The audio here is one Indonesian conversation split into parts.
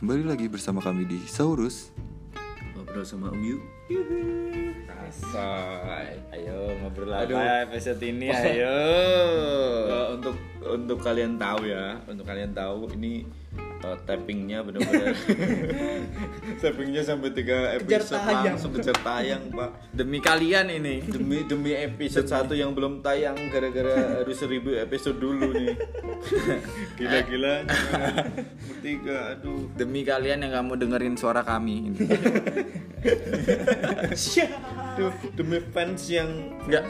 Kembali lagi bersama kami di Saurus ngobrol sama Om Yu Asai. Ayo ngobrol Aduh. apa episode ini ayo. Eh, untuk untuk kalian tahu ya untuk kalian tahu ini eh, tappingnya benar-benar tappingnya sampai tiga episode tayang. langsung kejar tayang pak Demi kalian ini. demi demi episode satu yang belum tayang gara-gara harus seribu episode dulu nih gila-gila bertiga aduh Demi kalian yang mau dengerin suara kami ini. Duh, demi fans yang Nggak.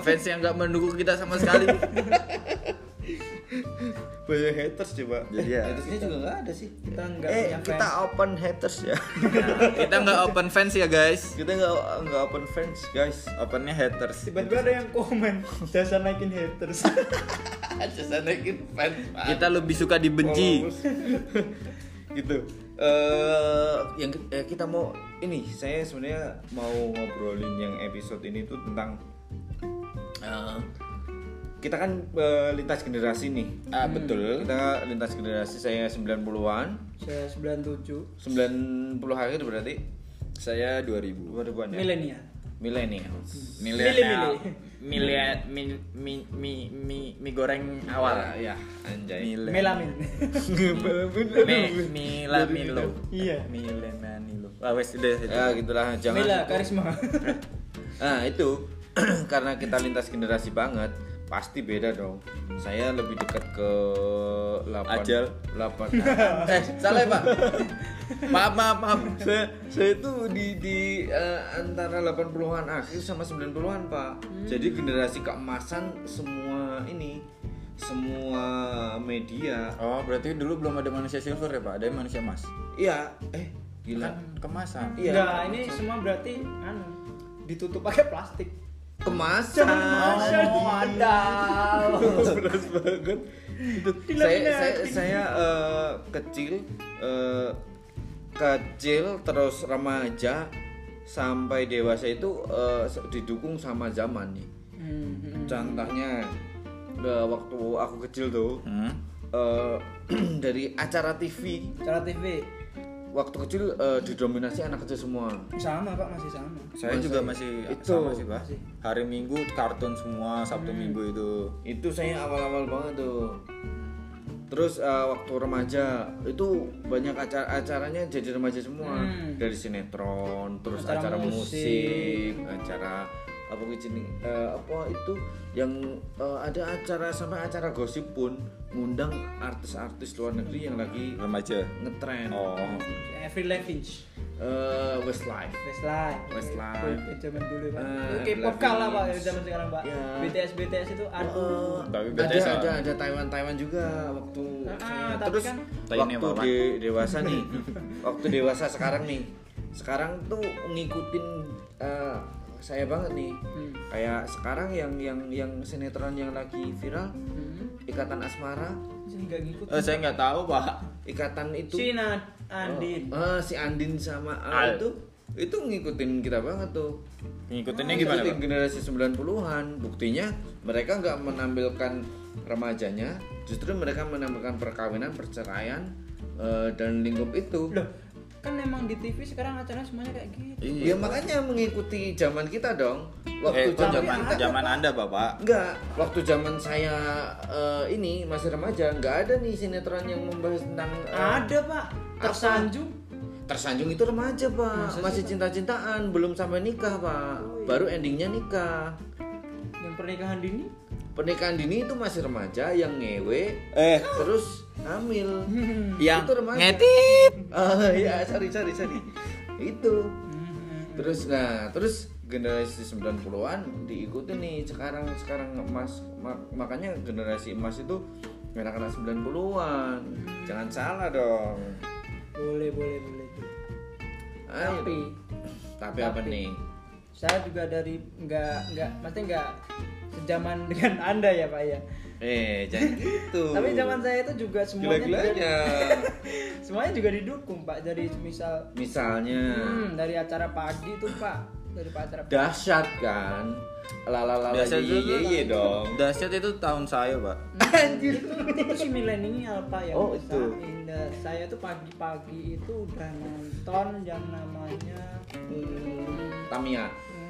Fans yang nggak mendukung kita sama sekali. banyak haters coba Jadi ya. hatersnya juga nggak ada sih Kita nggak eh punya kita fans. open haters ya kita nggak open fans ya guys. kita nggak nggak open fans guys Opennya haters. Tiba-tiba ada yang komen dasar naikin haters. Aja naikin fans Kita lebih suka dibenci. gitu eh yang eh, kita mau ini saya sebenarnya mau ngobrolin yang episode ini tuh tentang eh, kita kan eh, lintas generasi nih Ah betul. kita lintas generasi saya 90-an Saya 97 90 akhir berarti Saya 2000. 2000-an ya milenial. Milenial. Milih-milih. Milenial. Mi, mi, mi, mi, mi goreng awal. ya anjay Milenial. Melamin. Mi, Mila Milo. Iya. Milena Nilo. Ah wes udah itu. ya gitulah jangan Mila itu. karisma. Nah itu karena kita lintas generasi banget pasti beda dong. Saya lebih dekat ke 8 Ajal. 8 eh salah ya pak maaf maaf maaf saya saya itu di di eh, antara 80-an akhir sama 90-an, Pak. Jadi generasi keemasan semua ini semua media. oh berarti dulu belum ada manusia silver ya pak ada manusia emas Iya, eh gila. kan kemasan Iya. Enggak, ini semua berarti anu ditutup pakai plastik. Kemasan. Oh, ada. Beras banget. Itu saya saya saya eh, kecil eh, kecil terus remaja sampai dewasa itu eh, didukung sama zaman nih. Hmm, hmm. Contohnya eh, waktu aku kecil tuh hmm? eh, dari acara TV Cara TV waktu kecil eh, didominasi anak kecil semua. sama Pak masih sama. saya Masa juga masih itu. sama sih pak Masih. hari minggu kartun semua sabtu minggu itu Itu saya awal-awal banget tuh. Terus eh, waktu remaja itu banyak acara acaranya jadi remaja semua Hmm. dari sinetron, terus Acara acara, musik. musik. acara apa gitu nih eh, apa itu yang eh, ada acara sampai acara gosip pun ngundang artis-artis luar negeri yang lagi remaja ngetren. oh Every Levinch. Eh, Westlife. Westlife. Westlife. Zaman dulu Pak. Eh, Itu K-pop kalah Pak zaman sekarang Pak. Ya. BTS BTS itu aduh. Tapi ada BTS ada ada Taiwan Taiwan juga waktu Ah, saya- tapi terus kan- waktu di dewasa nih waktu dewasa sekarang nih sekarang tuh ngikutin eh, saya banget nih Hmm. kayak sekarang yang yang yang sinetron yang lagi viral Hmm. ikatan asmara Saya nggak ngikut. Eh, saya nggak tahu pak ikatan itu Cina Andin. Eh, si Andin sama Al Al. itu itu ngikutin kita banget tuh ngikutinnya gimana Ngikutin generasi 90-an buktinya mereka nggak menampilkan remajanya justru mereka menampilkan perkawinan perceraian eh, dan lingkup itu Loh, kan emang di TV sekarang acaranya semuanya kayak gitu. ya makanya mengikuti zaman kita dong. Eh waktu itu zaman zaman kita zaman anda bapak? Enggak. Waktu zaman saya eh, ini masih remaja nggak ada nih sinetron yang membahas tentang eh, Ada Pak, tersanjung. tersanjung itu remaja pak. Masa sih, masih cinta-cintaan belum sampai nikah pak. Oh, iya. baru endingnya nikah. Yang pernikahan dini. pernikahan dini itu masih remaja yang ngewe eh. terus hamil yang Itu remaja. ngetit ah ya sorry sorry sorry. Itu. Hmm. terus nah terus generasi 90-an diikuti nih. Sekarang sekarang emas Ma- makanya generasi emas itu anak-anak 90-an jangan salah dong. Boleh, boleh, boleh. Ayo. Tapi tapi apa Tapi- nih? saya juga dari nggak nggak maksudnya nggak sejaman dengan anda ya pak ya eh jangan gitu tapi zaman saya itu juga semuanya gila-gilanya semuanya juga didukung pak dari misal misalnya hmm, dari acara pagi tuh pak dari acara pagi. dahsyat kan Lalalala Dahsyat ye ye ye dong. Dahsyat itu tahun saya, Pak. Anjir. itu si milenial pak yang Oh, itu. Indah. saya tuh pagi-pagi itu udah nonton yang namanya Hmm, Tamia. hmm,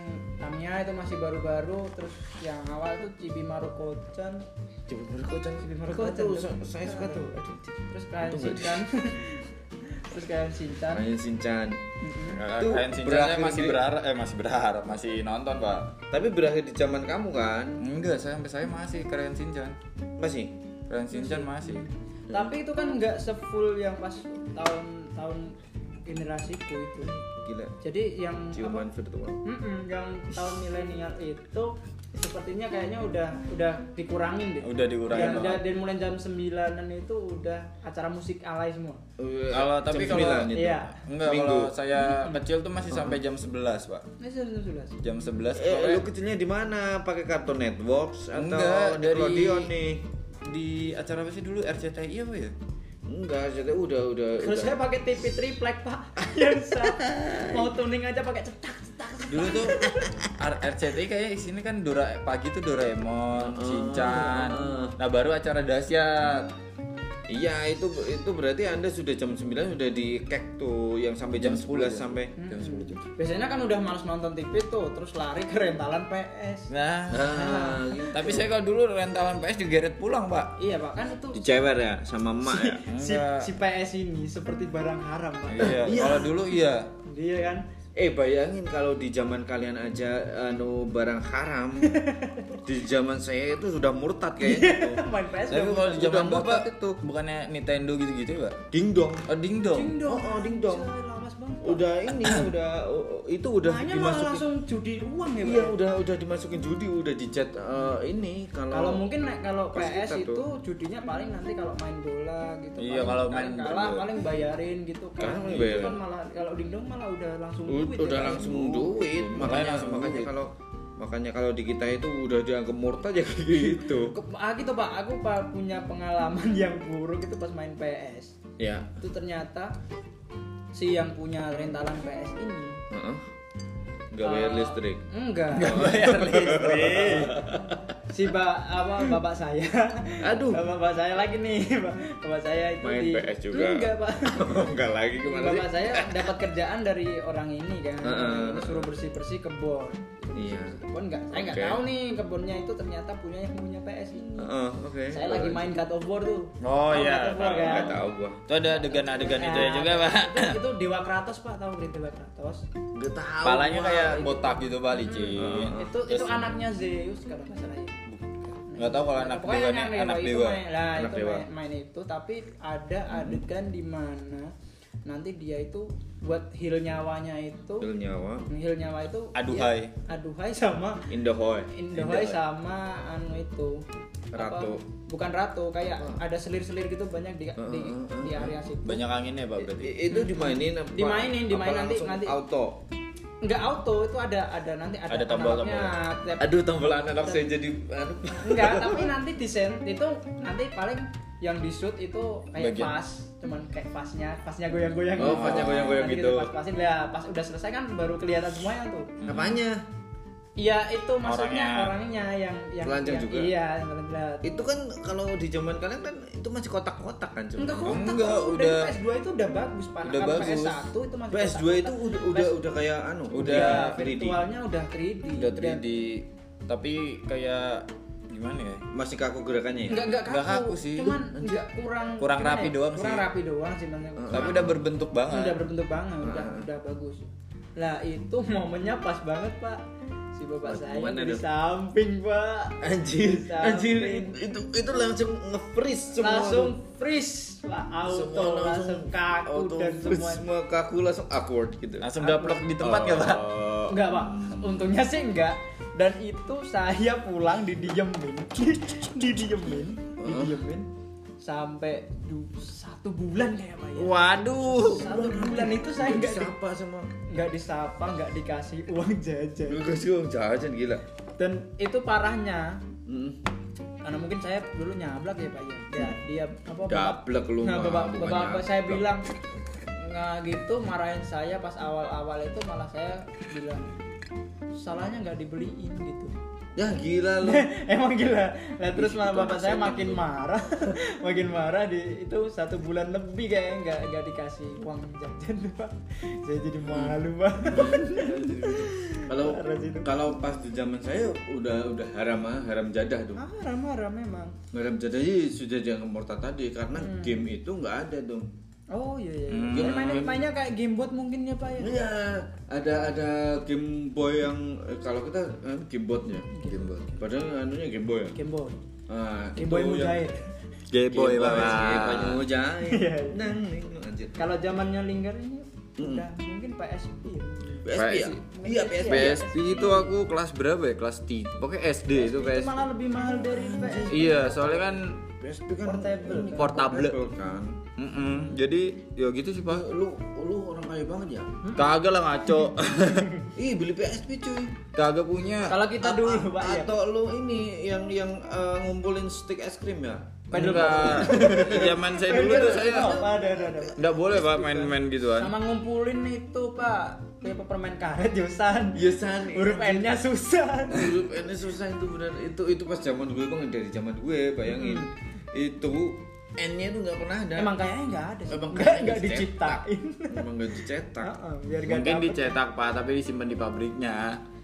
Tamiya itu masih baru-baru terus yang awal tuh Cibi Maruko-chan Coba berkocan Cibi Maruko-chan tuh tuh. sa- saya suka tuh. Aduh. terus nggak Shinchan terus kayak Shinchan Ryan Shinchan. Itu Kalian Shinchan saya berakhir masih berharap eh masih berharap, masih nonton, Pak. Tapi berakhir di zaman kamu kan? Enggak, saya sampai saya masih keren Shinchan. Masih. Keren Shinchan masih. tapi itu kan nggak sefull yang pas tahun-tahun generasiku itu Gila. jadi yang Ciuman apa, virtual. Mm-mm, yang tahun milenial itu sepertinya kayaknya udah udah dikurangin deh Udah dikurangin, dan, Pak. dan, dan mulai jam 9 itu udah acara musik alay semua Kalau tapi Jam kalau 9 itu. Iya. enggak Minggu. kalau saya kecil tuh masih sampai jam 11, Pak. ini sudah sudah Jam 11 Eh, lu kecilnya di mana? Pakai Cartoon Networks atau Enggak, dari- nih? di acara apa sih dulu RCTI apa ya? Enggak, jadi udah udah. Terus udah. saya pakai TV triplek pak yang mau tuning aja pakai cetak cetak. Dulu tuh RCTI kayak isinya kan Dora pagi tuh Doraemon, Shinchan. Nah, baru acara dahsyat. Iya, itu itu berarti Anda sudah jam 9 sudah di kek tuh yang sampai jam, 11 sampai Jam 10 jam. biasanya kan udah males nonton TV tuh terus lari ke rentalan PS Nah, Nah, gitu. tapi saya kalau dulu rentalan PS digeret pulang, Pak. iya pak kan itu dicewer ya sama emak ya. si, si PS ini seperti barang haram pak Iya, kalau dulu iya. dia kan Eh bayangin kalau di zaman kalian aja anu barang haram, di zaman saya itu sudah murtad kayaknya tuh. main PS Tapi kalau di zaman Bapak itu. bukannya Nintendo gitu-gitu ya, Pak? Dingdong. Oh, dingdong. Ding dong. Oh, oh, ding lawas banget. Udah ini udah oh, itu udah Makanya malah dimasukin. langsung judi uang ya, Iya, Pak? udah udah dimasukin judi, udah dicat eh, ini kalau Kalau mungkin nek kalau PS itu tuh. judinya paling nanti kalau main bola gitu. Iya, paling- kalau main kalah bola. paling bayarin gitu kan. Itu bayarin. kan malah kalau dingdong malah udah langsung U- duit. udah ya, langsung duit, makanya Makanya langsung makanya duit. kalau makanya kalau di kita itu udah dianggap murtad ya kayak gitu. Ah gitu Pak, aku Pak punya pengalaman yang buruk itu pas main PS. Ya. Itu ternyata si yang punya rentalan PS ini Heeh. Bayar eh, listrik. Enggak. Bayar listrik. si ba apa bapak saya Aduh. bapak saya lagi nih Ba- bapak saya itu Main di PS juga. enggak pak Enggak lagi gimana bapak sih? saya dapat kerjaan dari orang ini kan ini suruh bersih bersih kebun Iya. kebun enggak saya nggak Oke. tahu nih kebunnya itu ternyata punya yang punya PS ini Heeh, oke. saya lagi main God of War tuh Oh, iya, tahu. kan? Enggak tahu gua. Itu ada adegan-adegan itu ya Nah, juga, Pak. itu, itu Dewa Kratos pak tahu Dewa Kratos Enggak tahu. Kepalanya gua. kayak botak gitu, Pak, licin. itu itu anaknya Zeus kalau nggak salah ya Nggak tahu kalau anak yang anak itu dewa. main, nah Anak itu dewa. main, main itu tapi ada adegan di mana nanti dia itu buat heal nyawanya itu Bil nyawa. heal nyawa itu Aduhai. dia- aduhai sama Indohoy. Indohai sama anu itu apa, Ratu. Bukan ratu kayak ada selir-selir gitu banyak di di, di area situ Banyak anginnya, Pak, berarti. I- Itu dimainin apa? Dimainin, dimainin apa nanti- nanti. auto. nggak auto itu ada ada nanti ada Ada analognya. Tiap- Aduh, tombol analog saya jadi anu. Enggak, tapi nanti desain itu nanti paling yang di shoot itu kayak Bagian. pas, cuman kayak pasnya, pasnya goyang-goyang. Oh, pasnya goyang-goyang Nanti gitu. kita Pas-pasin ya, pas udah selesai kan baru kelihatan semuanya tuh. Apanya? Iya, itu maksudnya Orangnya. orangnya yang yang Telanjang yang- juga? Iya, yang telanjang. Itu kan kalau di zaman kalian kan itu masih kotak-kotak kan cuma. Enggak kotak, Enggak, kok. udah- Dan PS2 itu udah bagus, Pak. Udah bagus. PS1 itu masih PS2 kotak-kotak. itu udah udah PS- udah kayak anu, Udah Iya, 3D. virtualnya udah 3D. Udah Dan- 3D. Tapi kayak gimana ya? Masih kaku gerakannya ya? Enggak enggak kaku, Nggak kaku sih. Cuman enggak kurang Kurang rapi ya? doang kurang sih. rapi doang sih Mas. Tapi udah berbentuk banget. udah berbentuk banget, udah Ah. udah bagus. Lah itu momennya pas banget pak. Si bapak saya mana di samping pak. Anjir, Di anjir samping. itu, itu itu langsung nge-freeze semua. langsung freeze pak auto Semua langsung, kaku auto dan freeze, semua. semua kaku langsung awkward gitu. Langsung daplok di tempat nggak, Pak? Oh. Enggak pak, untungnya sih enggak. Dan itu saya pulang didiemin, didiemin, didiemin sampai du- satu bulan kayak pak ya. Waduh. Satu bulan itu saya enggak di- Siapa sama nggak disapa, nggak dikasih uang jajan. Lu kasih uang jajan gila. Dan itu parahnya, Hmm. karena mungkin saya dulu nyablak ya pak ya. Ya dia apa? Dablek lu Nah bapak, bukan bapak, bapak saya bilang nggak gitu marahin saya pas awal-awal itu malah saya bilang salahnya nggak dibeliin gitu. Ya gila lu. Emang gila. Nah terus malah bapak saya makin marah, makin marah di itu satu bulan lebih kayaknya nggak nggak dikasih uang jajan pak. Saya jadi malu pak. Kalau Parah sih itu. kalau pas di zaman saya udah udah haram ah, haram jadah tuh. Marah marah memang. Haram jadah sudah jangan murtad tadi karena Hmm. game itu nggak ada tuh. Oh iya iya. Hmm. Jadi mainnya, mainnya kayak game bot mungkin ya pak ya. Iya, ada ada Game Boy yang eh, kalau kita eh, Game Botnya. Game Boy. Padahal anunya Game Boy ya. Game boy. Ah, Game itu boy mujair. Game Boy, Bapak. Game Boy mujair. Iya, iya. Nang, anjir. Kalau zamannya lingkar ini Mm. udah mungkin PSP. ya. PSP ya? Iya, PSP. PSP itu aku kelas berapa ya? Kelas 3. Pokoknya SD itu Itu PSP. malah lebih mahal dari PSP. Iya, soalnya kan PSP kan Portable. Portable. kan. Mm-mm. jadi ya gitu sih, Pak. Lu lu orang kaya banget ya? Kagak lah ngaco. Ih, beli PSP cuy. Kagak punya. Kalau kita dulu pak ya. Atau lu ini yang yang eh, ngumpulin stick es krim ya? Enggak. Zaman saya dulu tuh saya Oh, enggak boleh, Pak, main-main gituan. Sama ngumpulin itu pak kayak permen karet Yosan. Yosan. Huruf N-nya susah. Huruf N susah itu benar. Itu itu pas zaman gue bang dari zaman gue bayangin. Itu N-nya itu nggak pernah ada. Emang kayaknya nggak ada sih. Emang Nggak dicetak. diciptain. Emang nggak dicetak. Heeh, biar nggak Mungkin dicetak, Pak, tapi disimpan di pabriknya.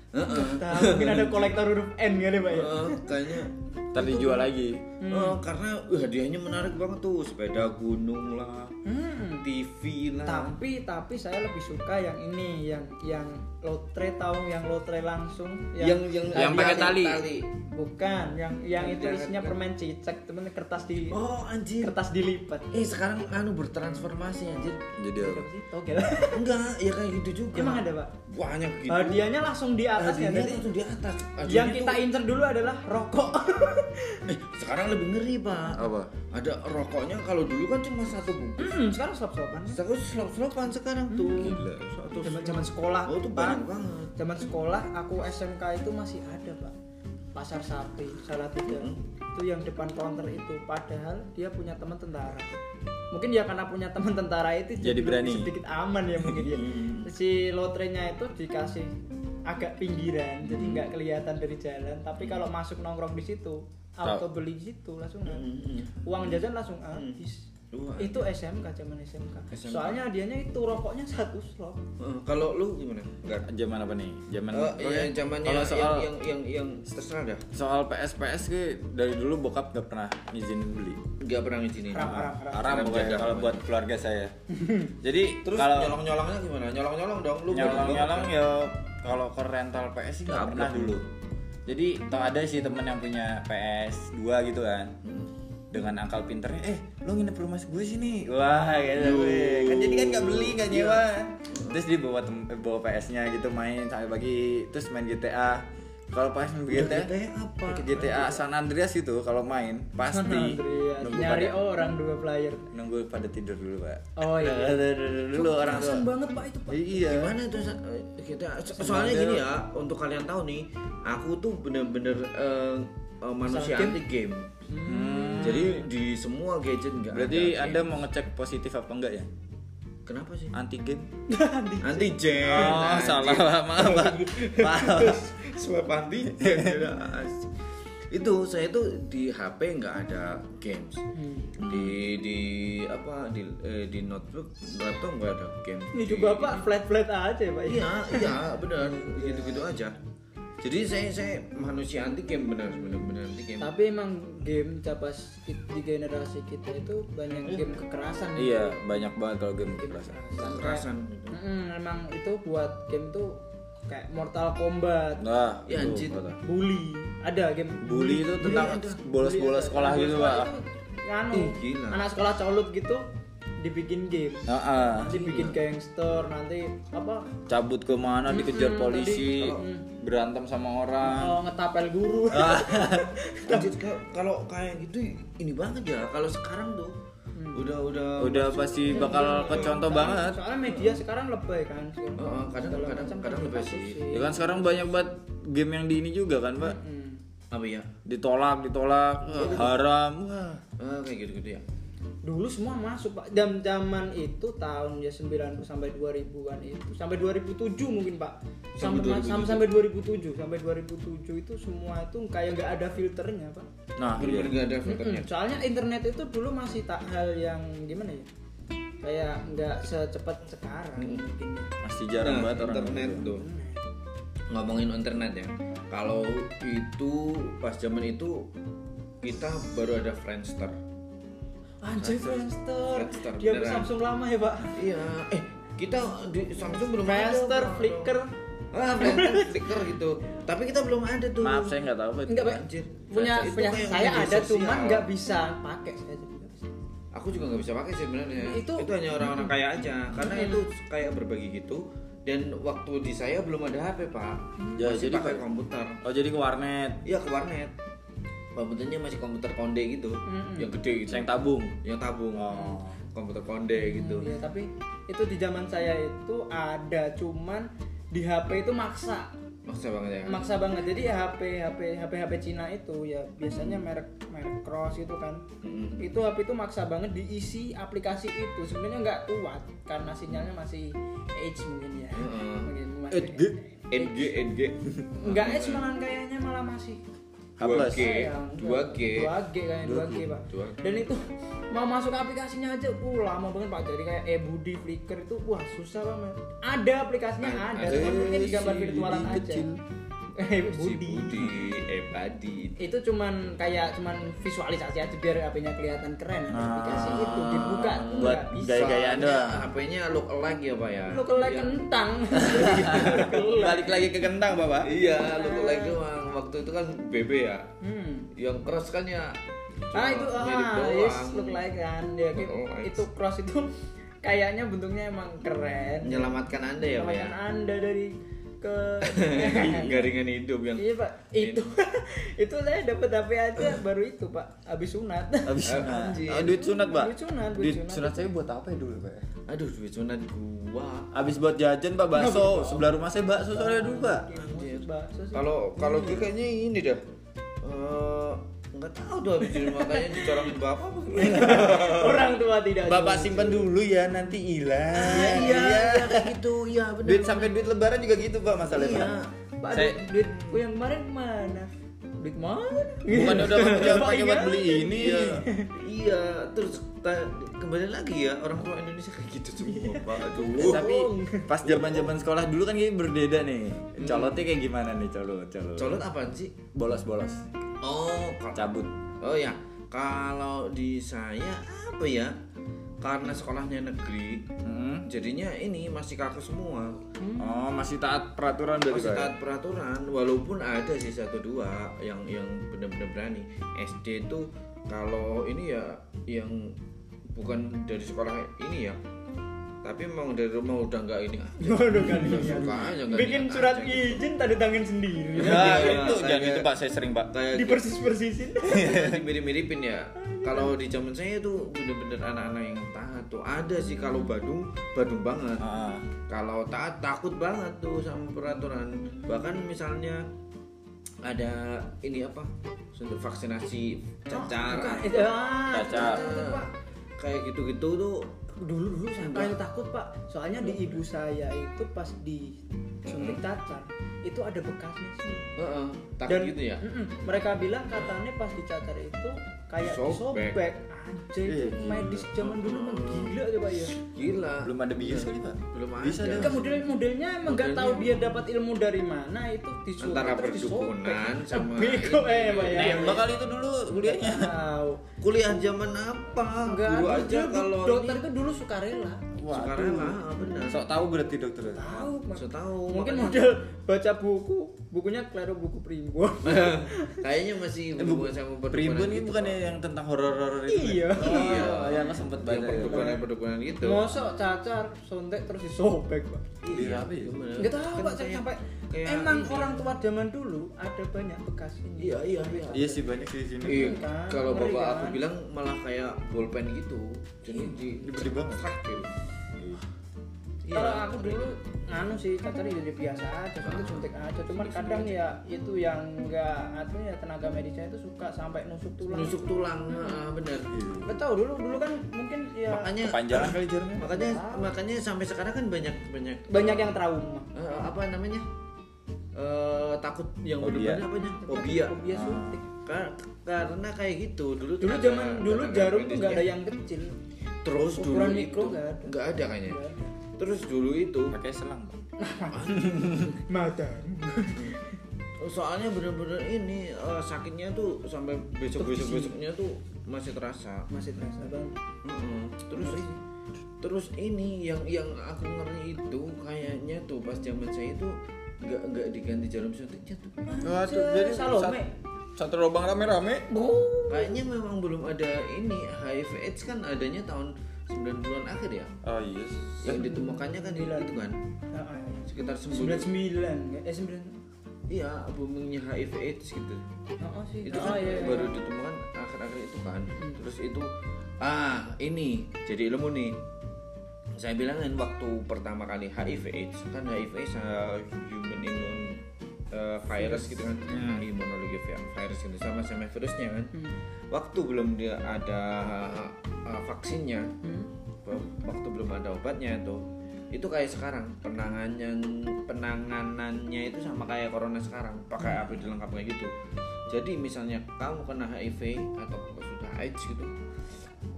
Heeh. Nah, mungkin ada kolektor huruf N kali pak ya. Heeh, kayaknya Ntar dijual lagi. Eh, karena wah, hadiahnya menarik banget tuh sepeda gunung lah, Hmm. TV lah. Tapi tapi saya lebih suka yang ini yang yang lotre tahu yang lotre langsung yang yang Yang pakai tali. bukan yang yang Yang itu isinya permen cicak temen kertas di Oh anjir. kertas dilipat. Eh sekarang anu bertransformasi anjir. Jadi apa? Apa sih? Togel. Enggak, ya kayak gitu juga. Emang ada pak? Banyak gitu. Hadiahnya langsung di atas ya jadi langsung di atas. yang kita tuh- incer dulu adalah rokok. eh, sekarang lebih ngeri, Pak. Apa? Ada rokoknya kalau dulu kan cuma satu bungkus. Hmm, sekarang slop-slopan. Sekarang selop-selopan sekarang tuh. Gila. Satu Zaman zaman sekolah. Oh, itu Pak. banyak banget. Zaman sekolah aku SMK itu masih ada, Pak. Pasar Sapi, salah tiga. Hmm. Itu yang depan counter itu. Padahal dia punya teman tentara. Mungkin ya karena punya teman tentara itu Jadi berani. sedikit aman ya mungkin dia. Hmm. Si lotrenya itu dikasih agak pinggiran, jadi Hmm. nggak kelihatan dari jalan. Tapi kalau masuk nongkrong di situ, auto beli di situ langsung Hmm. uang jajan langsung habis. Wah. Itu SMK zaman SMK. SMK. Soalnya hadiahnya itu rokoknya satu slot. Eh, kalau lu gimana? Enggak. Zaman apa nih? Zaman Oke. iya, zamannya Kalau soal yang, yang yang yang terserah dah. soal PS PS ke dari dulu bokap gak pernah ngizinin beli. Enggak pernah ngizinin. Haram, haram, haram. Haram kalau buat keluarga saya. Jadi Terus kalau nyolong-nyolongnya gimana? Nyolong-nyolong dong lu. nyolong-nyolong ya kalau ke rental PS sih nggak pernah dulu. Jadi tau ada sih temen yang punya PS 2 gitu kan. Hmm. Dengan akal pinternya, eh lo nginep rumah gue sini. Wah, gitu gue. Kan jadi kan nggak beli, nggak nyewa. Terus dia bawa tem- bawa PS-nya gitu main sampai pagi, terus main GTA. Kalau pas main GTA, GTA apa? GTA San Andreas itu kalau main pasti nunggu nyari pada orang dua player. nunggu pada tidur dulu pak. Oh iya. dulu orang tua. Banget pak itu pak. Iya. Gimana itu eh, kita so- soalnya gini ya, untuk kalian tahu nih, aku tuh bener-bener eh, eh, manusia anti game. Hmm. Jadi di semua gadget enggak Berarti ada anda mau ngecek positif apa enggak ya? Kenapa sih? Anti game? Anti gen. Oh, anti- salah maaf pak. Maaf. Sebab anti gen. itu saya tuh di HP nggak ada games di di apa di eh, di notebook laptop nggak ada game Ini juga pak flat flat aja pak. iya iya benar gitu gitu aja jadi saya saya manusia anti game benar benar benar anti game Tapi emang game capas di generasi kita itu banyak game kekerasan. ya. Iya, banyak banget kalau game Game kekerasan. kekerasan. kekerasan gitu. Mm, emang itu buat game tuh kayak Mortal Kombat, Nah, Ya, itu anjir. Bully. Ada game Bully itu tentang bolos-bolos sekolah Bully gitu, Pak. Anu, anak sekolah colut gitu dibikin game. Heeh. Nanti bikin gangster, nanti apa? Cabut ke mana dikejar polisi, tadi, mm. berantem sama orang. Oh, ngetapel guru. Ka- kalau kayak gitu ini banget ya kalau sekarang tuh udah udah Udah pasti bakal kecontoh banget. Soalnya media sekarang lebay kan. Heeh, kadang Segala kadang macam kadang kan lebih dikasih. sih Ya kan sekarang banyak banget game yang di ini juga kan, Pak. Hmm. apa ya Ditolak, ditolak, wah, haram. Wah. Ah, kayak gitu gitu ya dulu semua masuk pak. Jam zaman itu tahun ya 90 sampai 2000-an itu. Sampai 2007 mungkin pak. Sampai sampai, sampai 2007 sampai 2007 itu semua itu kayak nggak ada filternya pak. Nah, bener nggak ada filternya. Soalnya internet itu dulu masih tak hal yang gimana ya? Kayak nggak secepat sekarang mungkin. Ya. masih jarang Nah, banget orang internet tuh. Ngomongin internet ya. Kalau itu pas zaman itu kita baru ada Friendster anjir Friendster. Friendster, dia beneran. Samsung lama ya pak? Iya. Eh kita di Samsung belum Friendster ada. Flickr. Ah Friendster Flickr gitu. Tapi kita belum ada tuh. Maaf saya nggak tahu apa itu. enggak pak. Anjir. punya punya saya ada sosial. cuman nggak bisa pakai. Saya juga nggak bisa. aku juga nggak bisa pakai sih sebenarnya. Itu, Itu- hanya orang-orang kaya aja. Karena itu kayak berbagi gitu. Dan waktu di saya belum ada HP pak. Ya, masih jadi pakai komputer. Oh jadi ke warnet. iya ke warnet komputernya masih komputer konde gitu Mm-mm. yang gede gitu Yang tabung. yang tabung Oh. komputer konde gitu Hmm, iya, tapi itu di zaman saya itu ada cuman di HP itu maksa maksa banget ya maksa banget jadi ya HP HP HP HP Cina itu ya biasanya merek merek cross itu kan Mm-mm. itu HP itu maksa banget diisi aplikasi itu sebenarnya nggak kuat karena sinyalnya masih H mungkin ya Heeh. mungkin Edg. NG NG nggak H malah kayaknya malah masih. 2G sayang. 2G 2G kayaknya 2G pak. 2G. dan itu mau masuk aplikasinya aja uh lama banget pak. Jadi kayak e-budi flickr itu wah susah banget ada aplikasinya ada Ada. cuma mungkin di gambar virtualan aja. Eh budi. Budi eh Badi. Itu cuman kayak cuman visualisasi aja biar HP-nya kelihatan keren. Ada Ah. aplikasi itu dibuka tuh Buat nggak bisa. gaya-gayaan doang. HP-nya look alike ya pak ya? Lu kelek Iya. kentang. Balik lagi ke kentang bapak. iya look alike doang waktu itu kan BB ya hmm. yang keras kan ya ah itu ah doang. yes look like kan ya gitu. itu cross itu kayaknya bentuknya emang keren menyelamatkan anda ya pak ya Menyelamatkan anda dari ke garingan hidup yang iya pak itu itu saya dapat HP aja baru itu pak habis sunat Habis Eh, sunat. Oh, duit sunat, Pak. Duit sunat, duit Duit sunat. sunat saya buat apa ya dulu, Pak? aduh duit sunat gua Habis buat jajan, Pak, bakso. Sebelah rumah saya bakso soalnya dulu, Pak. Bakso sih. kalau kalau gue kayaknya ini dah Eh, nggak tahu tuh habis di rumah kayaknya dicorongin bapak orang tua tidak Bapak simpan dulu ya, nanti hilang. iya iya kayak gitu iya benar Duit sampai duit lebaran juga gitu, Pak, masalahnya. Iya. Pak. Pak, Saya- duit, duitku yang kemarin mana duit mana Bukannya udah kamu jangan pakai buat beli ini. iya iya terus kembali lagi ya orang tua Indonesia kayak gitu semua pak Eh, aduh tapi pas zaman zaman sekolah dulu kan kayak berbeda nih. Colotnya kayak gimana nih colot? Colot. colot apaan sih Bolos bolos. oh Cabut. oh ya kalau di saya apa ya karena sekolahnya negeri Hmm. jadinya ini masih kaku semua. Oh, masih taat peraturan dari masih taat peraturan walaupun ada sih satu dua yang yang benar-benar berani. SD itu kalau ini ya yang bukan dari sekolah ini ya tapi memang dari rumah udah nggak ini aja. Waduh kan suka aja. nggak bikin niat surat aja. gitu. izin tanda tangan sendiri. Nah, Iya, itu jangan itu Pak, saya sering Pak. kayak dipersis persisin mirip-miripin ya. Kalau di zaman saya tuh bener-bener anak-anak yang tuh ada sih kalau Badung Badung banget. Ah, kalau taat takut banget tuh sama peraturan. Bahkan misalnya ada ini apa? Suntik vaksinasi cacar. Bukan, itu, ah, Cacar. itu, Pak. kayak gitu-gitu tuh. Dulu dulu saya paling takut pak. Soalnya di ibu saya itu pas di suntik cacar itu ada bekasnya sih. Heeh, takut gitu ya? Mm-mm. mereka bilang katanya pas dicacar itu kayak Sobek. disobek itu Iya, medis zaman dulu mah gila pak ya. Gila. Belum ada bius kali Pak. belum ada. Bisa Kan model modelnya emang nggak tahu dia dapat ilmu dari mana itu disuntik Antara perdukunan sama bego eh pak ya? Nembak kali itu dulu kuliahnya. tahu. Kuliah zaman apa? Enggak ada aja kalau dokter itu dulu sukarela. Sekarang lah benar. Sok tahu berarti dokter. tahu Pak. so tahu mungkin model baca buku bukunya klero buku primbon kayaknya masih berhubungan sama perdukunan Primbon ini gitu, bukannya Pak. yang tentang horor-horor itu. Iya. kan? Iya. Oh, yang sempet yang baca. perdukunan perdukunan gitu mosok cacar sontek terus disobek pak Iya, apa ya? nggak tahu Kan pak sampai emang ini. orang tua zaman dulu ada banyak bekas ini iya iya iya Iya sih banyak sih di sini. Iya, kan, kalau bapak kan. aku bilang malah kayak bolpen gitu. Jadi di Gede banget. Gitu. Iya. Iya. kalau aku dulu nganu sih cacar jadi biasa aja suntik suntik aja. Cuman kadang ya itu yang enggak artinya ya tenaga medisnya itu suka sampai nusuk tulang. Nusuk tulang ah, bener. Nggak tahu dulu dulu kan mungkin ya makanya Kepanjangan kali jarumnya. makanya makanya sampai sekarang kan banyak banyak banyak yang trauma. Eh, apa namanya? Eh, takut yang Fobia. berdepan apanya fobia. Fobia suntik. Ka- karena kayak gitu dulu dulu zaman dulu jarum tuh nggak ada yang kecil. Terus dulu itu mikro nggak ada. kayaknya. Ada. Terus dulu itu pakai selang mata soalnya bener-bener ini eh, sakitnya tuh sampai besok besok besoknya tuh masih terasa. Masih terasa bang Mm-mm. terus terus ini yang yang aku ngeri itu kayaknya tuh pas zaman saya itu nggak nggak diganti jarum suntiknya tuh Waduh, jadi Salome. sat- satu lubang rame-rame. kayaknya memang belum ada ini HIV AIDS kan adanya tahun 90-an akhir ya? Oh iya. yang ditemukannya kan itu kan? Ah, ah, iya. sekitar sembilan 9 sembilan eh sembilan iya boomingnya HIV AIDS gitu. Oh, oh, sih. Itu oh, kan iya, iya. baru ditemukan akhir-akhir itu kan. Terus itu ah ini jadi ilmu nih. Saya bilangin waktu pertama kali HIV AIDS kan HIV AIDS uh, human immune uh, virus gitu kan? Imunologi vi- virus gitu sama sama virusnya kan? Waktu belum dia ada uh, vaksinnya waktu belum ada obatnya tuh itu kayak sekarang penanganan penanganannya itu sama kayak corona sekarang pakai APD lengkap kayak gitu. Jadi misalnya kamu kena HIV atau sudah AIDS gitu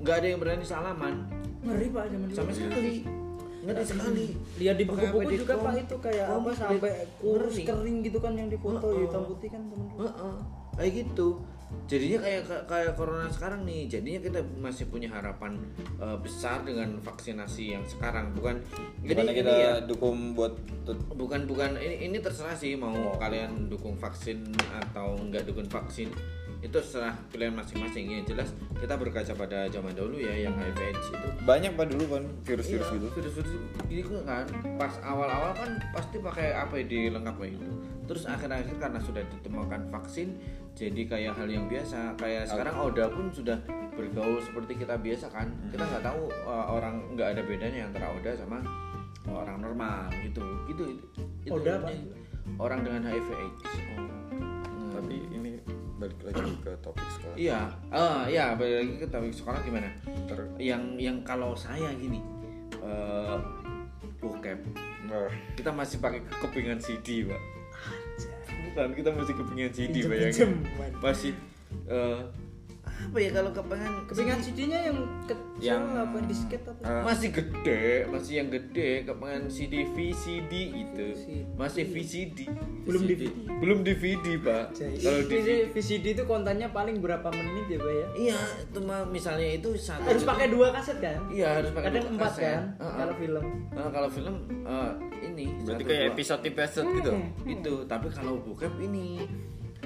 nggak ada yang berani salaman. Ngeri pak zaman sama sekali ngeri. Sekali. Lihat di buku-buku juga pak itu kayak apa sampai kurus kering gitu kan yang difoto hitam putih kan temen Heeh, kayak gitu jadinya kayak kayak corona sekarang nih. Jadinya kita masih punya harapan eh, besar dengan vaksinasi yang sekarang. Bukan jadi ini kita ya, dukung buat bukan bukan ini, ini terserah sih mau kalian dukung vaksin atau nggak dukung vaksin. Itu terserah pilihan masing-masing. Ya jelas kita berkaca pada zaman dahulu ya yang HIV AIDS itu. Banyak pak dulu kan virus-virus Iya, gitu. virus-virus gini kok kan pas awal-awal kan pasti pakai APD lengkap kayak gitu. Terus akhir-akhir karena sudah ditemukan vaksin jadi kayak hal yang biasa kayak sekarang Oda pun sudah bergaul seperti kita biasa kan kita nggak tahu uh, orang nggak ada bedanya antara Oda sama orang normal gitu gitu itu, itu Oda apa? orang dengan HIV AIDS Hmm. Tapi ini balik lagi ke topik sekolah. Iya, ah iya balik lagi ke topik sekolah gimana? Ter- Yang yang kalau saya gini, eh bokep, Wah, kita masih pakai kepingan CD, pak. Bukan, kita masih kepingan CD, bayangin. Masih eh apa ya kalau kepingan kepingan CD-nya yang kecil Yang- apa disket apa? Ah. masih gede, masih yang gede, kepingan CD VCD itu, masih VCD, belum DVD belum DVD, pak. Kalau VCD, DVD, VCD itu kontennya paling berapa menit ya pak ya? Iya, itu mah misalnya itu satu harus pakai dua kaset kan? Iya harus pakai kadang dua empat kaset. kan? Heeh. kalau film. Nah, kalau film eh, ini berarti kayak episode episode gitu? Itu tapi kalau bokep ini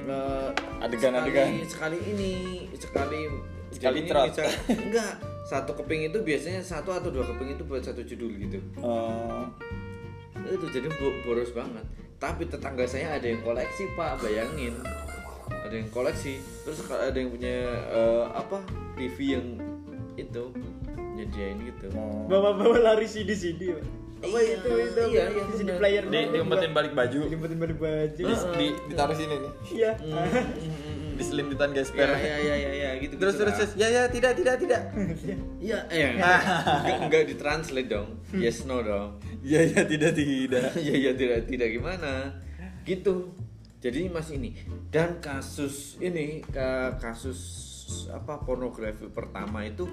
eh, Adegan-adegan. sekali, sekali ini sekali Sekali jadi ini enggak satu keping itu biasanya satu atau dua keping itu buat satu judul gitu. Oh, itu jadi bo- boros banget. Tapi tetangga saya ada yang koleksi pak bayangin. Ada yang koleksi terus kalau ada yang punya eh, apa TV yang itu nyediain gitu. Oh. bawa-bawa lari CD CD pak apa Iya, itu itu iya, iya, CD bener. player di diumpetin balik baju diumpetin balik baju di, di, ditaruh sini nih. iya Di selimpitan ya gesper. ya ya ya, ya gitu Terus terus terus. Ya ya tidak tidak tidak. Iya, eh, enggak, enggak ditranslate dong. Yes no dong. Ya ya tidak tidak. ya ya tidak tidak gimana. Gitu. Jadi Mas ini dan kasus ini ke kasus apa pornografi pertama itu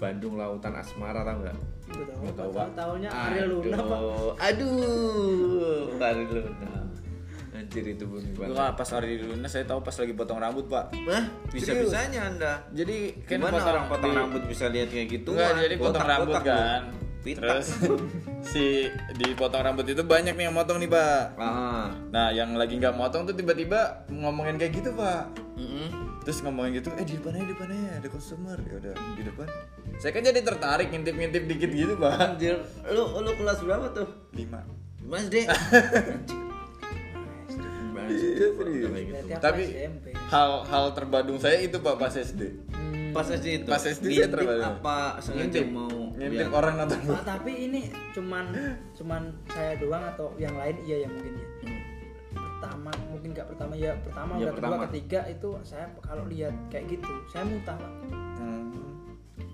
Bandung Lautan Asmara tahu nggak? Gua tahu tahu, Pak. Tahunya Ariel Luna pak Aduh, Ariel Luna. Anjir itu bumi Itu banget. kan pas hari Luna saya tahu pas lagi potong rambut pak Hah? Bisa-bisanya Anda. jadi kan potong orang potong rambut bisa lihat kayak gitu? Enggak, jadi potong rambut kan. Pitak. Terus si di potong rambut itu banyak nih yang motong nih, Pak. Ah. Nah, yang lagi nggak motong tuh tiba-tiba ngomongin kayak gitu, Pak. Mm-mm. Terus ngomongin gitu, eh di depan aja, di depan aja, ada customer. Ya udah, di depan. Saya kan jadi tertarik ngintip-ngintip dikit gitu, Pak. Anjir, lu lu kelas berapa tuh? Lima. Mas Dek. Iya, Tapi SMP. hal hal terbadung saya itu Pak pas SD. Pas SD itu. Pas SD saya Ngintip terbaru. apa sengaja Ngintip. mau ngintip orang nonton Pak, tapi ini cuman cuman saya doang atau yang lain iya ya mungkin ya Hmm. Pertama mungkin nggak pertama ya pertama Ya, udah kedua pertama. ketiga itu saya kalau lihat kayak gitu saya muntah pak Hmm.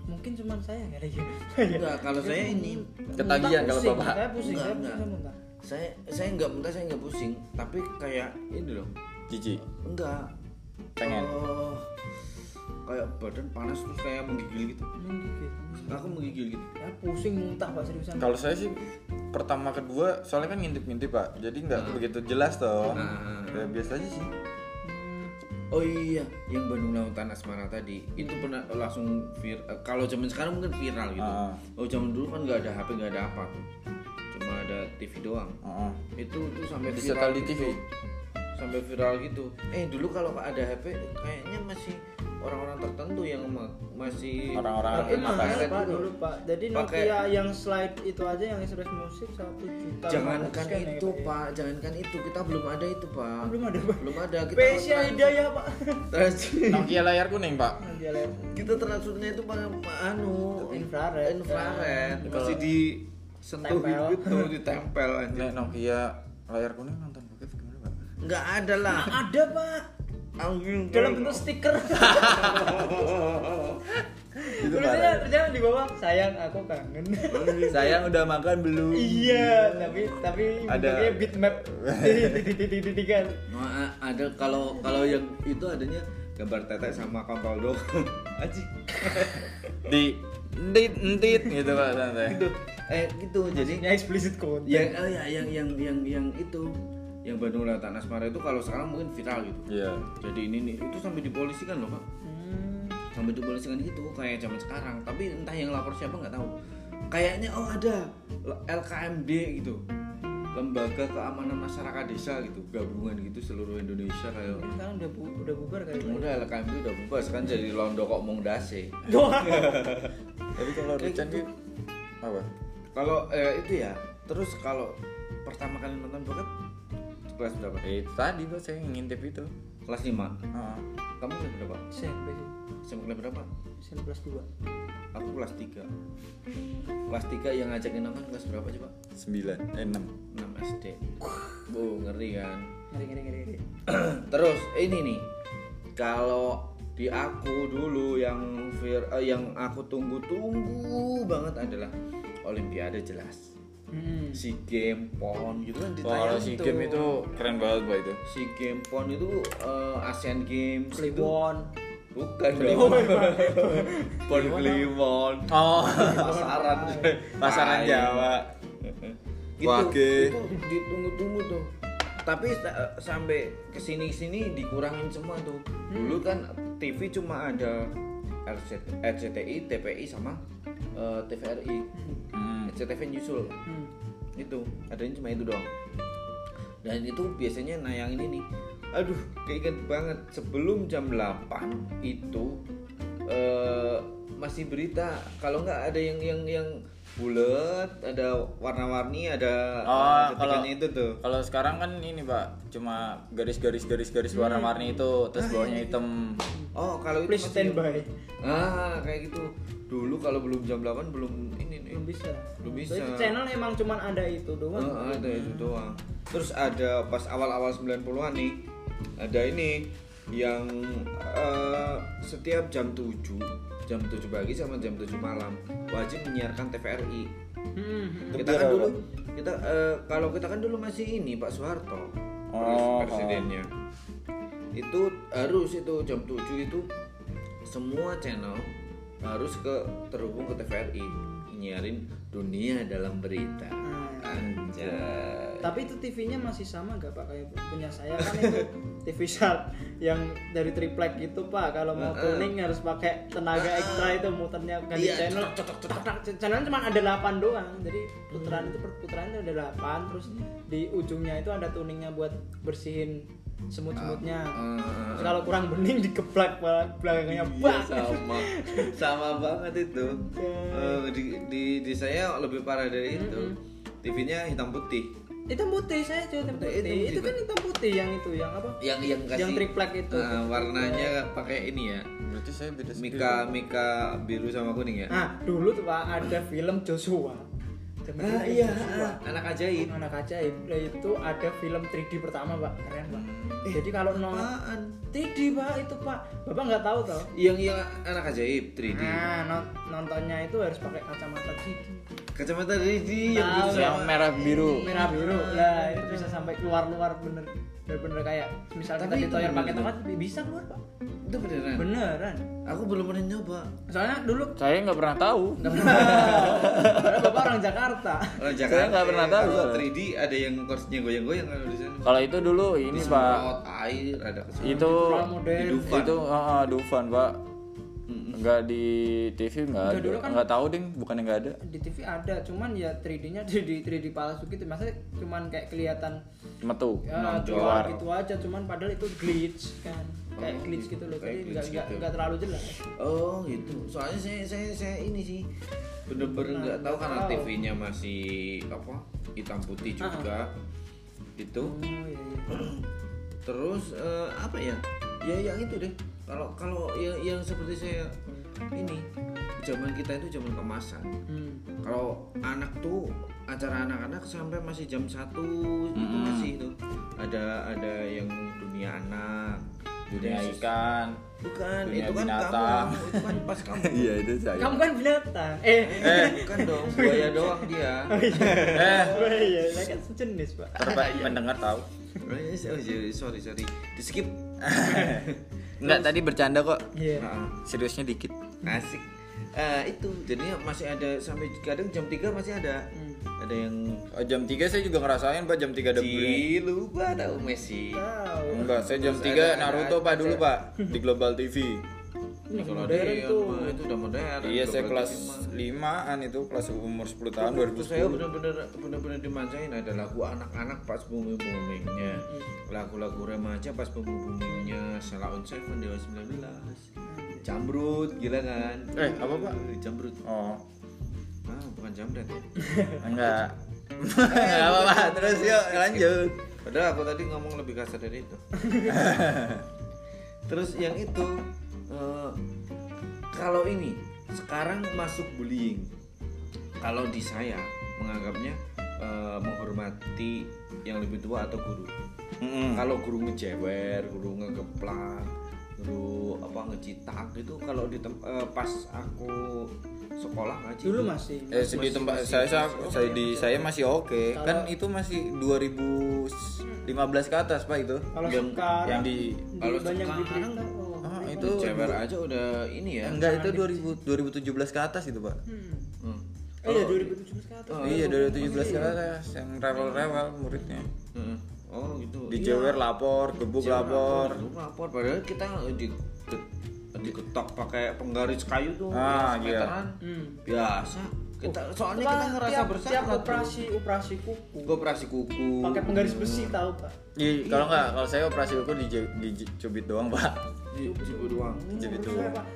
mungkin cuman saya kali ya Enggak, kalau saya ini Ketagihan kalau bapak. saya pusing Enggak, saya enggak. pusing saya muntah saya saya nggak muntah saya nggak pusing tapi kayak ini loh Cici. enggak Pengen. Eh, kayak badan panas terus kayak menggigil gitu menggigil aku menggigil gitu ya pusing muntah pak seriusan Kalau saya sih pertama kedua soalnya kan ngintip-ngintip pak, jadi nggak begitu jelas toh. Nah. Ya biasa aja sih. Hmm, oh iya yang Bandung Lautan Asmara tadi itu pernah langsung vir eh, kalau zaman sekarang mungkin viral gitu Ah. oh zaman dulu kan nggak ada HP nggak ada apa tuh cuma ada TV doang Heeh. itu itu sampai Bisa viral di gitu. TV. Sampai viral gitu eh dulu kalau ada HP kayaknya masih orang-orang tertentu yang ma- masih Orang-orang Apa mahal pakai pak dulu. dulu pak jadi Pakai- Nokia yang slide itu aja yang express musik satu juta jangankan 500 kan ya, itu Pak, ya. pak jangankan itu kita belum ada itu pak belum ada pak belum ada kita Spesial trans- Hidayah pak trans- Nokia layar kuning pak. Dia lihat kita transfernya itu pakai anu Infrared. infrared Ya. masih di sentuh Tempel. gitu ditempel aja Nokia layar kuning nonton pak? Nggak ada lah. Ada pak. Anjing, dalam bentuk stiker. Itu tulisannya terjadi di bawah sayang aku kangen. Sayang udah makan belum? iya tapi tapi Ada- bitmap. Titik-titik-titik-titik kan ada kalau kalau yang itu adanya gambar tetek sama kontol doang aji Di entit entit gitu pak santai. gitu eh gitu jadi jadinya explicit content yang oh ya yang yang yang yang itu yang Bandung Lautan Asmara itu kalau sekarang mungkin viral gitu. Iya. jadi ini nih itu sampai dipolisikan loh pak. Hmm, sampai dipolisikan gitu kayak zaman sekarang. Tapi entah yang lapor siapa nggak tahu. Kayaknya oh ada LKMD gitu. Lembaga keamanan masyarakat desa gitu gabungan gitu seluruh Indonesia kayak sekarang udah bu- udah bubar Pak. udah LKMD udah bubar. Kan jadi londo kok mong dase. Tapi kalau Rucan gitu. Apa? kalau eh, itu ya. Terus kalau pertama kali nonton bokep kelas berapa? Eh itu tadi pak saya ngintip itu. kelas 5 Heeh. kamu kelas berapa? SMP sih SMP kelas berapa? SMP kelas 2 aku kelas 3 kelas 3 yang ngajakin nonton kelas berapa coba? Sembilan, eh enam. 6 SD bu ngeri kan? Ngeri ngeri ngeri ngeri. Terus ini nih. Kalau di aku dulu yang vir, eh, yang aku tunggu-tunggu banget adalah Olimpiade jelas Hmm. si game pon gitu kan ditayang si tuh. game itu keren banget pak itu. si game pon itu eh, Asian Games itu Kliwon bukan dong pon Kliwon Oh. pasaran Pasaran Tai. Jawa. gitu Wage. itu ditunggu-tunggu tuh tapi sa- sampai ke sini sini dikurangin semua tuh dulu kan TV cuma ada RCT RCTI, TPI sama eh, TVRI Hmm. SCTV nyusul. Hmm. itu adanya cuma itu doang. Dan itu biasanya nayangin ini. Aduh keinget banget sebelum jam 8 itu eh, masih berita kalau nggak ada yang yang yang bulat ada warna-warni ada Oh, kalau- itu tuh. Kalau sekarang kan ini pak, cuma garis-garis garis-garis warna-warni itu, terus bawahnya hitam. oh kalau itu please masih- stand by. Ah kayak gitu. Dulu kalau belum jam 8 belum ini nih. Belum bisa. Belum bisa. Berarti channel emang cuman ada itu doang. Oh, ada itu doang. Terus ada pas awal-awal 90-an nih, ada ini yang eh, setiap jam 7 jam 7 pagi sama jam 7 malam wajib menyiarkan TVRI. Hmm. Kita kan dulu kita eh, kalau kita kan dulu masih ini Pak Soeharto Oh, presidennya. Itu harus itu jam 7 itu semua channel harus ke terhubung ke TVRI nyiarin dunia dalam berita. Hmm. Anjay. Tapi itu TV-nya masih sama nggak pak? Kayak punya saya kan itu TV Sharp yang dari triplek gitu pak. Kalau mau tuning harus pakai tenaga ekstra itu muternya ganti Iya, channel. Channel cuma ada 8 doang. Jadi putaran itu per putaran itu ada 8 terus di ujungnya itu ada tuningnya buat bersihin semut-semutnya. Ah, Terus kalau kurang bening dikeplak belakangnya Iya, sama. Sama banget itu. Eh, di, di di saya lebih parah dari itu TV-nya hitam putih hitam putih saya juga hitam putih. Hitam Itu kan hitam putih yang itu yang apa? yang yang kasih Yang triplek itu. Ah, warnanya pakai ini ya Berarti saya beda Mika Mika biru sama kuning ya Nah, dulu tuh Pak ada film Joshua. Ah iya Joshua. anak ajaib Anak ajaib Nah, itu ada film 3D pertama pak keren pak jadi kalau no apaan? 3D pak itu pak. Bapak nggak tahu toh yang yang anak ajaib 3D nah non- nontonnya itu harus pakai kacamata 3D kacamata 3D yang Tahu, yang merah biru. Merah biru. Lah itu bisa sampai keluar luar bener bener kayak misalnya Tapi kita itu ditoyer bener pakai tomat bisa keluar pak. Itu beneran? Beneran. Aku belum pernah nyoba. Soalnya dulu saya nggak pernah tahu. Nggak pernah. Karena bapak orang Jakarta. Orang Saya nggak pernah tahu, kalau soalnya. 3D ada yang kursinya goyang-goyang kalau di sana. Kalau itu dulu ini pak. air ada itu itu ah, ah, Dufan pak nggak di TV nggak Nggak, ada dulu kan- nggak tahu ding bukannya nggak ada di TV ada cuman ya 3D-nya 3D 3D palsu gitu maksudnya cuman kayak kelihatan metu ya Nonjol. keluar gitu aja cuman padahal itu glitch kan kayak Oh, glitch gitu loh kayak jadi nggak gitu. nggak terlalu jelas Oh gitu. Soalnya saya saya saya ini sih bener-bener Nah, nggak tahu nggak karena tahu. TV-nya masih apa hitam putih Ah. juga. Gitu. oh iya iya Terus eh, apa ya? Ya yang itu deh. Kalau kalau yang yang seperti saya ini zaman kita itu zaman kemasan. hmm. Kalau anak tuh acara anak-anak sampai masih jam satu itu masih itu. Ada ada yang dunia anak dunia ikan. Bukan dunia itu kan binatang. kamu itu kan pas kamu. Iya itu saya. Kamu kan binatang. Eh. Eh bukan dong buaya doang dia. Eh. Oh iya kan sejenis pak. Terbaik mendengar tahu. Oh iya, sorry sorry. Di skip nggak tadi bercanda kok. Iya. Nah, seriusnya dikit. Asik. Eh, itu jadi masih ada sampai kadang jam 3 masih ada. Hmm. ada yang oh, jam 3 saya juga ngerasain pak. Jam 3 ada beli. Ci, lupa tahu Messi. Tahu. Enggak saya jam Terus 3 ada- Naruto ada- pak dulu pak di Global TV ini kalau modern dia tuh. mah itu udah modern iya saya kelas TV mah. 5an itu kelas umur 10 tahun Waktu saya 2010 benar-benar benar-benar dimanjain ada lagu anak-anak pas booming boomingnya lagu-lagu remaja pas booming boomingnya Salah on Seven Dewa 19 Jamrut gila kan? Eh, apa, Pak? Jamrut. Oh. Ah bukan Jamret. Ya enggak. Enggak apa pak? terus yuk lanjut. Padahal aku tadi ngomong lebih kasar dari itu. Terus yang itu eh, kalau ini sekarang masuk bullying. Kalau di saya menganggapnya eh, menghormati yang lebih tua atau guru. Mm-mm. Kalau guru ngejewer, guru ngegeplak, guru apa ngecitak itu kalau di tem- eh, pas aku sekolah ngaji dulu masih Eh, di tempat saya saya, saya di saya masih oke. Kalau- Kan itu masih 2015 ke atas, Pak itu. kalau Yang- sekarang yang di- di- kalau banyak di sekarang- itu Jewer aja udah ini ya. enggak itu 2000 2017 ke atas itu, Pak. hmm. Hmm. eh ya 2017 ke atas Oh, iya, 2017 ke atas yang rewel-rewel muridnya. Heeh. Oh gitu. Dijewer lapor, gebuk lapor. Lu lapor padahal kita di diketok pakai penggaris kayu tuh Ah, ya, iya. hmm. biasa kita soalnya Pak, kita ngerasa tiap, bersalah tiap operasi operasi kuku Gua operasi kuku pakai penggaris besi tahu pak Iya, kalau enggak, kalau saya operasi kuku di dicubit doang, Pak. Di- cipu doang Jadi itu.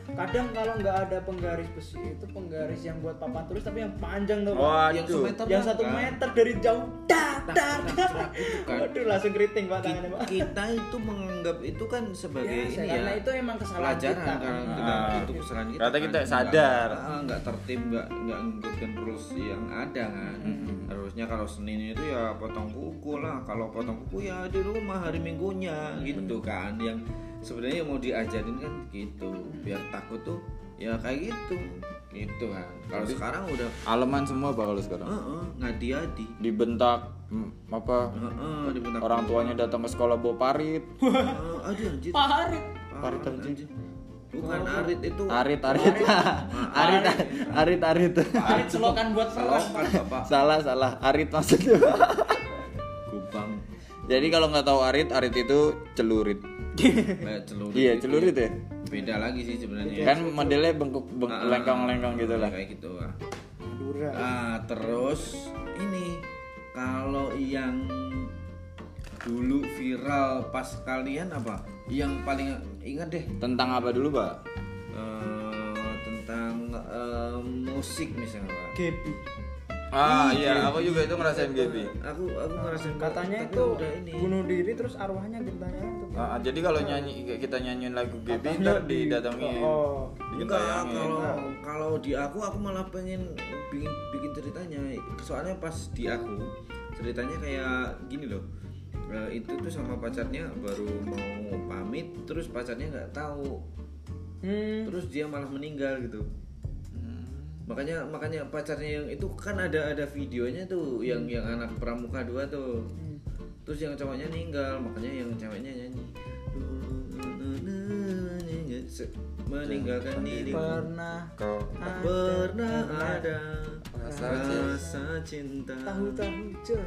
kadang kalau nggak ada penggaris besi itu penggaris yang buat papan tulis tapi yang panjang tuh Pak. Waduh. yang semeter yang kan? satu meter dari jauh dak dak dak kan. waduh langsung keriting pak tangannya pak kita itu menganggap itu kan sebagai Biasa, ini karena ya itu emang kesalahan pelajaran kita karena kan. kita Ah. itu kesalahan kita Ternyata kan. kita Nggak- sadar. ah, nggak tertib nggak nggak ngikutin rules yang ada kan harusnya kalau senin itu ya potong kuku lah kalau potong kuku ya di rumah hari minggunya gitu kan yang sebenarnya mau diajarin kan gitu biar takut tuh ya kayak gitu gitu kan kalau sekarang udah Aleman semua Pak kalau sekarang. Heeh, ngadi-adi Dibentak mm, apa Heeh, dibentak orang tuanya datang ke sekolah bawa parit. Heeh, aduh anjir parit Parit anjir. Bukan arit itu. Arit, arit. Arit, arit, arit. parit selokan buat Selokan Bapak. Salah, salah. Arit maksudnya. Gubang. Jadi kalau nggak tahu arit, arit itu celurit. Kayak celurit. Iya, gitu celurit ya. Beda lagi sih sebenarnya. Kan modelnya bengkok beng- Ah, lengkong-lengkong gitu lah. Kayak gitu lah. Madura Ah, terus ini kalau yang dulu viral pas kalian apa? Yang paling ingat deh Tentang apa dulu, Pak? eh, tentang eh, musik misalnya Pak. Ah iya, aku juga itu ngerasain Gaby. Aku aku ngerasain katanya itu ini. bunuh diri terus arwahnya ditanya tuh Ah, jadi kalau nyanyi kita nyanyiin lagu Gaby ntar didatengin, oh Enggak, ditayangin. kalau kalau di aku aku malah pengen bikin bikin ceritanya. Soalnya pas di aku ceritanya kayak gini loh. Eh, itu tuh sama pacarnya baru mau pamit terus pacarnya nggak tahu hmm. terus dia malah meninggal gitu. Makanya makanya pacarnya yang itu kan ada ada videonya tuh yang yang anak pramuka dua tuh. Terus yang cowoknya meninggal makanya yang ceweknya nyanyi. Meninggalkan diri pernah. Kau pernah ada. Rasa rasa cinta. tahu-tahu cer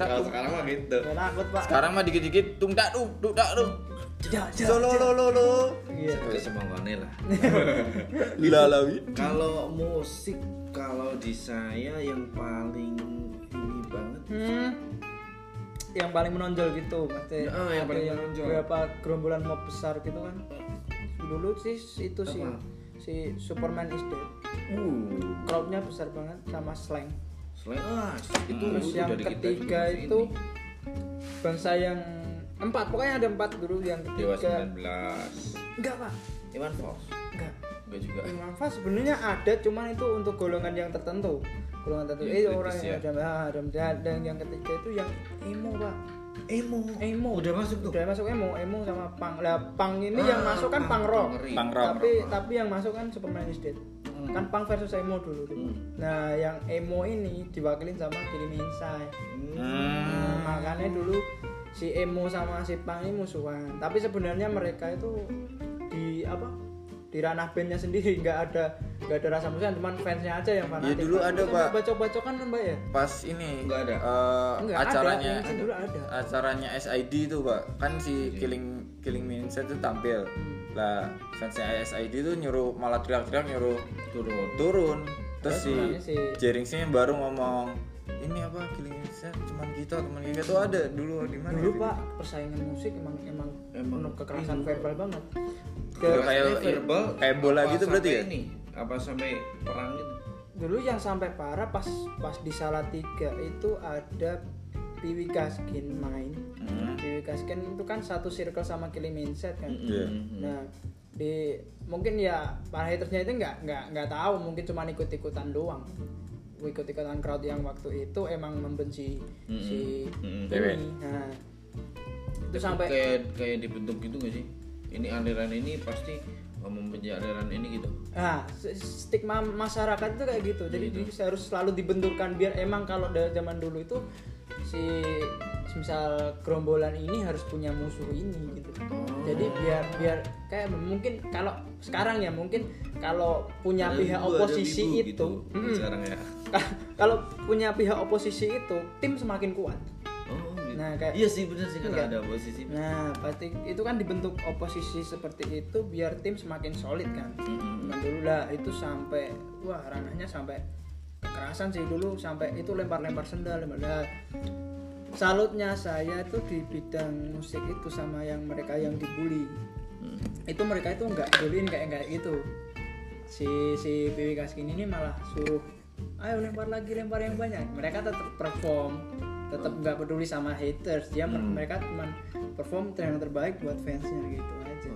kalau sekarang mah gitu. Takut pak. Sekarang mah dikit-dikit tung dak du du dak du. Solo lo lo lo. iya Itu semangatnya lah. Lalawi. kalau musik kalau di saya yang paling ini banget. Hmm. yang paling menonjol gitu pasti Ah, yang ada paling menonjol. beberapa gerombolan mob besar gitu kan. Dulu sih itu sih si Superman is Dead. Uh. Crowdnya besar banget sama slang. Selain ah itu terus itu yang ketiga itu bangsa yang empat pokoknya ada empat dulu yang Dewa ketiga. 19 enggak pak. Iwan Fals? Enggak. Enggak juga. Imam Fas sebenarnya ada cuman itu untuk golongan yang tertentu. Golongan tertentu. Yang eh orang ya. yang ada ah, ada dan, yang ketiga itu yang emo pak. Emo? Emo. Udah masuk tuh? Udah masuk emo. Emo sama pang. Lah pang ini yang Ah, masuk kan pang. rock. Punk rock. tapi tapi yang masuk kan Superman is Dead. Hmm. kan pang versus emo dulu tuh. Nah yang emo ini diwakilin sama Killing Inside Hmm. makanya dulu si emo sama si pang ini musuhan. Tapi sebenarnya mereka itu di apa di ranah bandnya sendiri. Nggak ada nggak ada rasa musuhan cuman fansnya aja yang fanatik. Ya, dulu ada, Pak. bacok-bacokan kan mbak ya? Pas ini Nggak ada. eh, Nggak ada, acaranya itu dulu ada. acaranya SID tuh pak. Kan si Iya. Killing Killing Inside tuh tampil. Lah fansnya SID tuh nyuruh malah teriak-teriak nyuruh turun. turun. Terus si si- Jeringsnya baru ngomong ini apa Killing Inside cuman kita teman kita tuh ada dulu di mana dulu pak persaingan musik emang emang, Emang penuh kekerasan verbal banget. Ke- kayak verbal kayak bola apa gitu berarti ya? ini? Apa sampai perang gitu? Dulu yang sampai parah pas pas di Salatiga itu ada Piwi Gaskin main. Hmm. Piwi Gaskin itu kan satu circle sama Killing Mindset kan? Iya. nah di mungkin ya para hatersnya itu nggak nggak nggak tahu. Mungkin cuma ikut ikutan doang ikut ikutan crowd yang waktu itu emang membenci Mm-mm. si. Dewe. ini nah itu sampai kayak kayak dibentuk gitu gak sih ini aliran ini pasti uh, membenci aliran ini gitu Nah, stigma masyarakat itu kayak gitu. Jadi Gitu. harus selalu dibenturkan biar emang kalau dari zaman dulu itu si misal gerombolan ini harus punya musuh ini gitu. Jadi biar biar kayak mungkin kalau sekarang ya mungkin kalau punya Ada pihak oposisi wibu itu gitu, Mm-mm. sekarang ya kalau punya pihak oposisi itu tim semakin kuat. oh gitu. Nah, kayak- iya sih bener sih kalau Enggak. ada posisi Nah, pasti itu kan dibentuk oposisi seperti itu biar tim semakin solid kan. Nah, dulu lah itu sampai wah ranahnya sampai kekerasan sih dulu sampai itu lempar-lempar sendal lempar salutnya saya itu di bidang musik itu sama yang mereka yang dibully Mm. itu mereka itu nggak bullyin kayak kayak gitu si si Piwi Kaskin ini malah suruh ayo lempar lagi lempar yang banyak. Mereka tetap perform tetap nggak peduli sama haters. Dia mereka cuma perform yang terbaik buat fansnya gitu aja.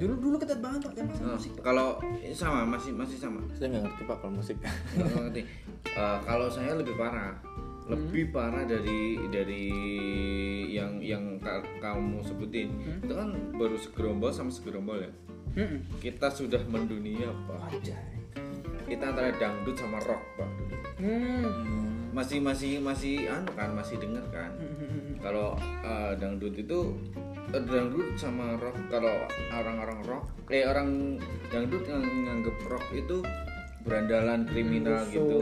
Dulu dulu ketat banget pak. Zaman Oh, musik kalau eh, sama masih masih sama. Saya nggak ngerti pak kalau musik. Nggak ngerti. Eh, kalau saya lebih parah. Lebih parah dari dari yang yang ka- kamu sebutin. Itu kan baru segerombol sama segerombol ya? Mm-mm. kita sudah mendunia pak. Kita antara dangdut sama rock pak. Dulu Hmm. masih masih masih anu kan masih denger kan. Kalau eh, dangdut itu eh, dangdut sama rock kalau orang-orang rock eh orang dangdut yang nganggep rock itu berandalan kriminal Musuh. gitu.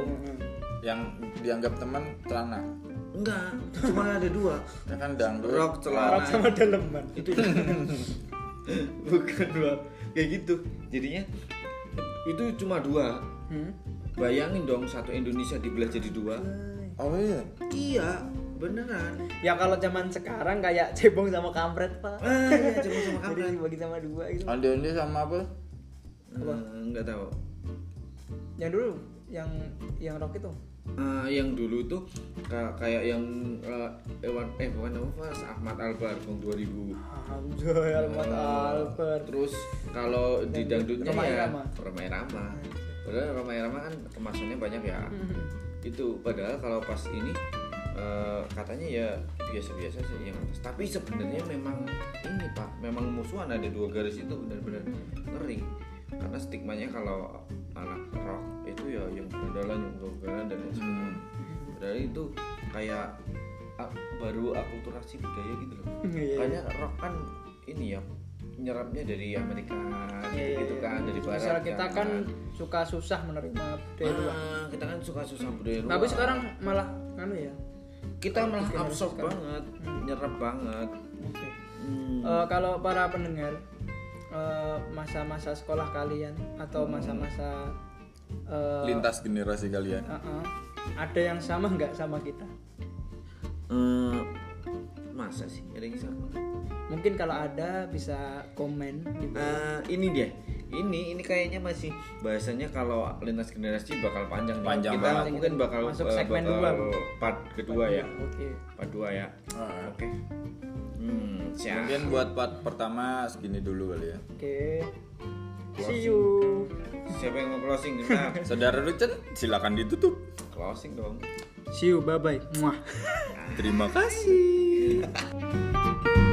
Yang dianggap teman celana. Enggak. Cuma ada dua. Ya kan dangdut. Rock celana. Arab sama daleman. Itu bukan dua. Kayak gitu. Jadinya itu cuma dua Hmm? bayangin dong satu Indonesia dibelah jadi dua oh iya iya beneran Ya kalau zaman sekarang kayak cebong sama kampret pak. ah iya cuma sama kampret Jadi dibagi sama dua gitu. onde onde sama apa Eh, nggak tahu Yang dulu yang yang rock itu eh, yang dulu tuh ka- kayak yang eh, Ewan eh bukan apa Ahmad Albar tahun 2000 Alhamdulillah Almat Albert. Terus kalau di dangdutnya Roma ya Irama. Roma Irama. Padahal Roma Irama kan kemasannya banyak ya. Itu padahal kalau pas ini eh, katanya ya biasa-biasa sih yang atas. Tapi sebenarnya memang ini Pak, memang musuhan ada dua garis itu benar-benar ngeri. Karena stigmanya kalau anak rock itu ya yang berandalan, yang ugal-ugalan dan lain sebagainya. Padahal itu kayak baru akulturasi budaya gitu loh. Iya, Karena rock kan ini ya nyerapnya dari Amerika Iya, gitu iya, kan dari barat Misal kita kan suka susah menerima budaya luar. Ah, kita kan suka susah budaya luar Tapi sekarang malah anu ya. kita malah absorb banget nyerap banget Oke. Hmm. Eh, kalau para pendengar eh, masa-masa sekolah kalian atau masa-masa eh, lintas generasi kalian eh, eh, ada yang sama nggak sama kita? Eh, masa sih ada yang sama Mungkin kalau ada bisa komen di bawah. Eh, ini dia ini ini kayaknya masih bahasanya kalau lintas generasi bakal panjang. Panjang kita banget. mungkin bakal Masuk eh, segmen bakal dua. part kedua ya Oke. part dua ya Ah. oke hmm siap mungkin buat part pertama segini dulu kali ya Oke. See you. siapa yang mau closing kita saudara Rucen silakan ditutup closing dong See you, bye bye. Muah. Terima kasih.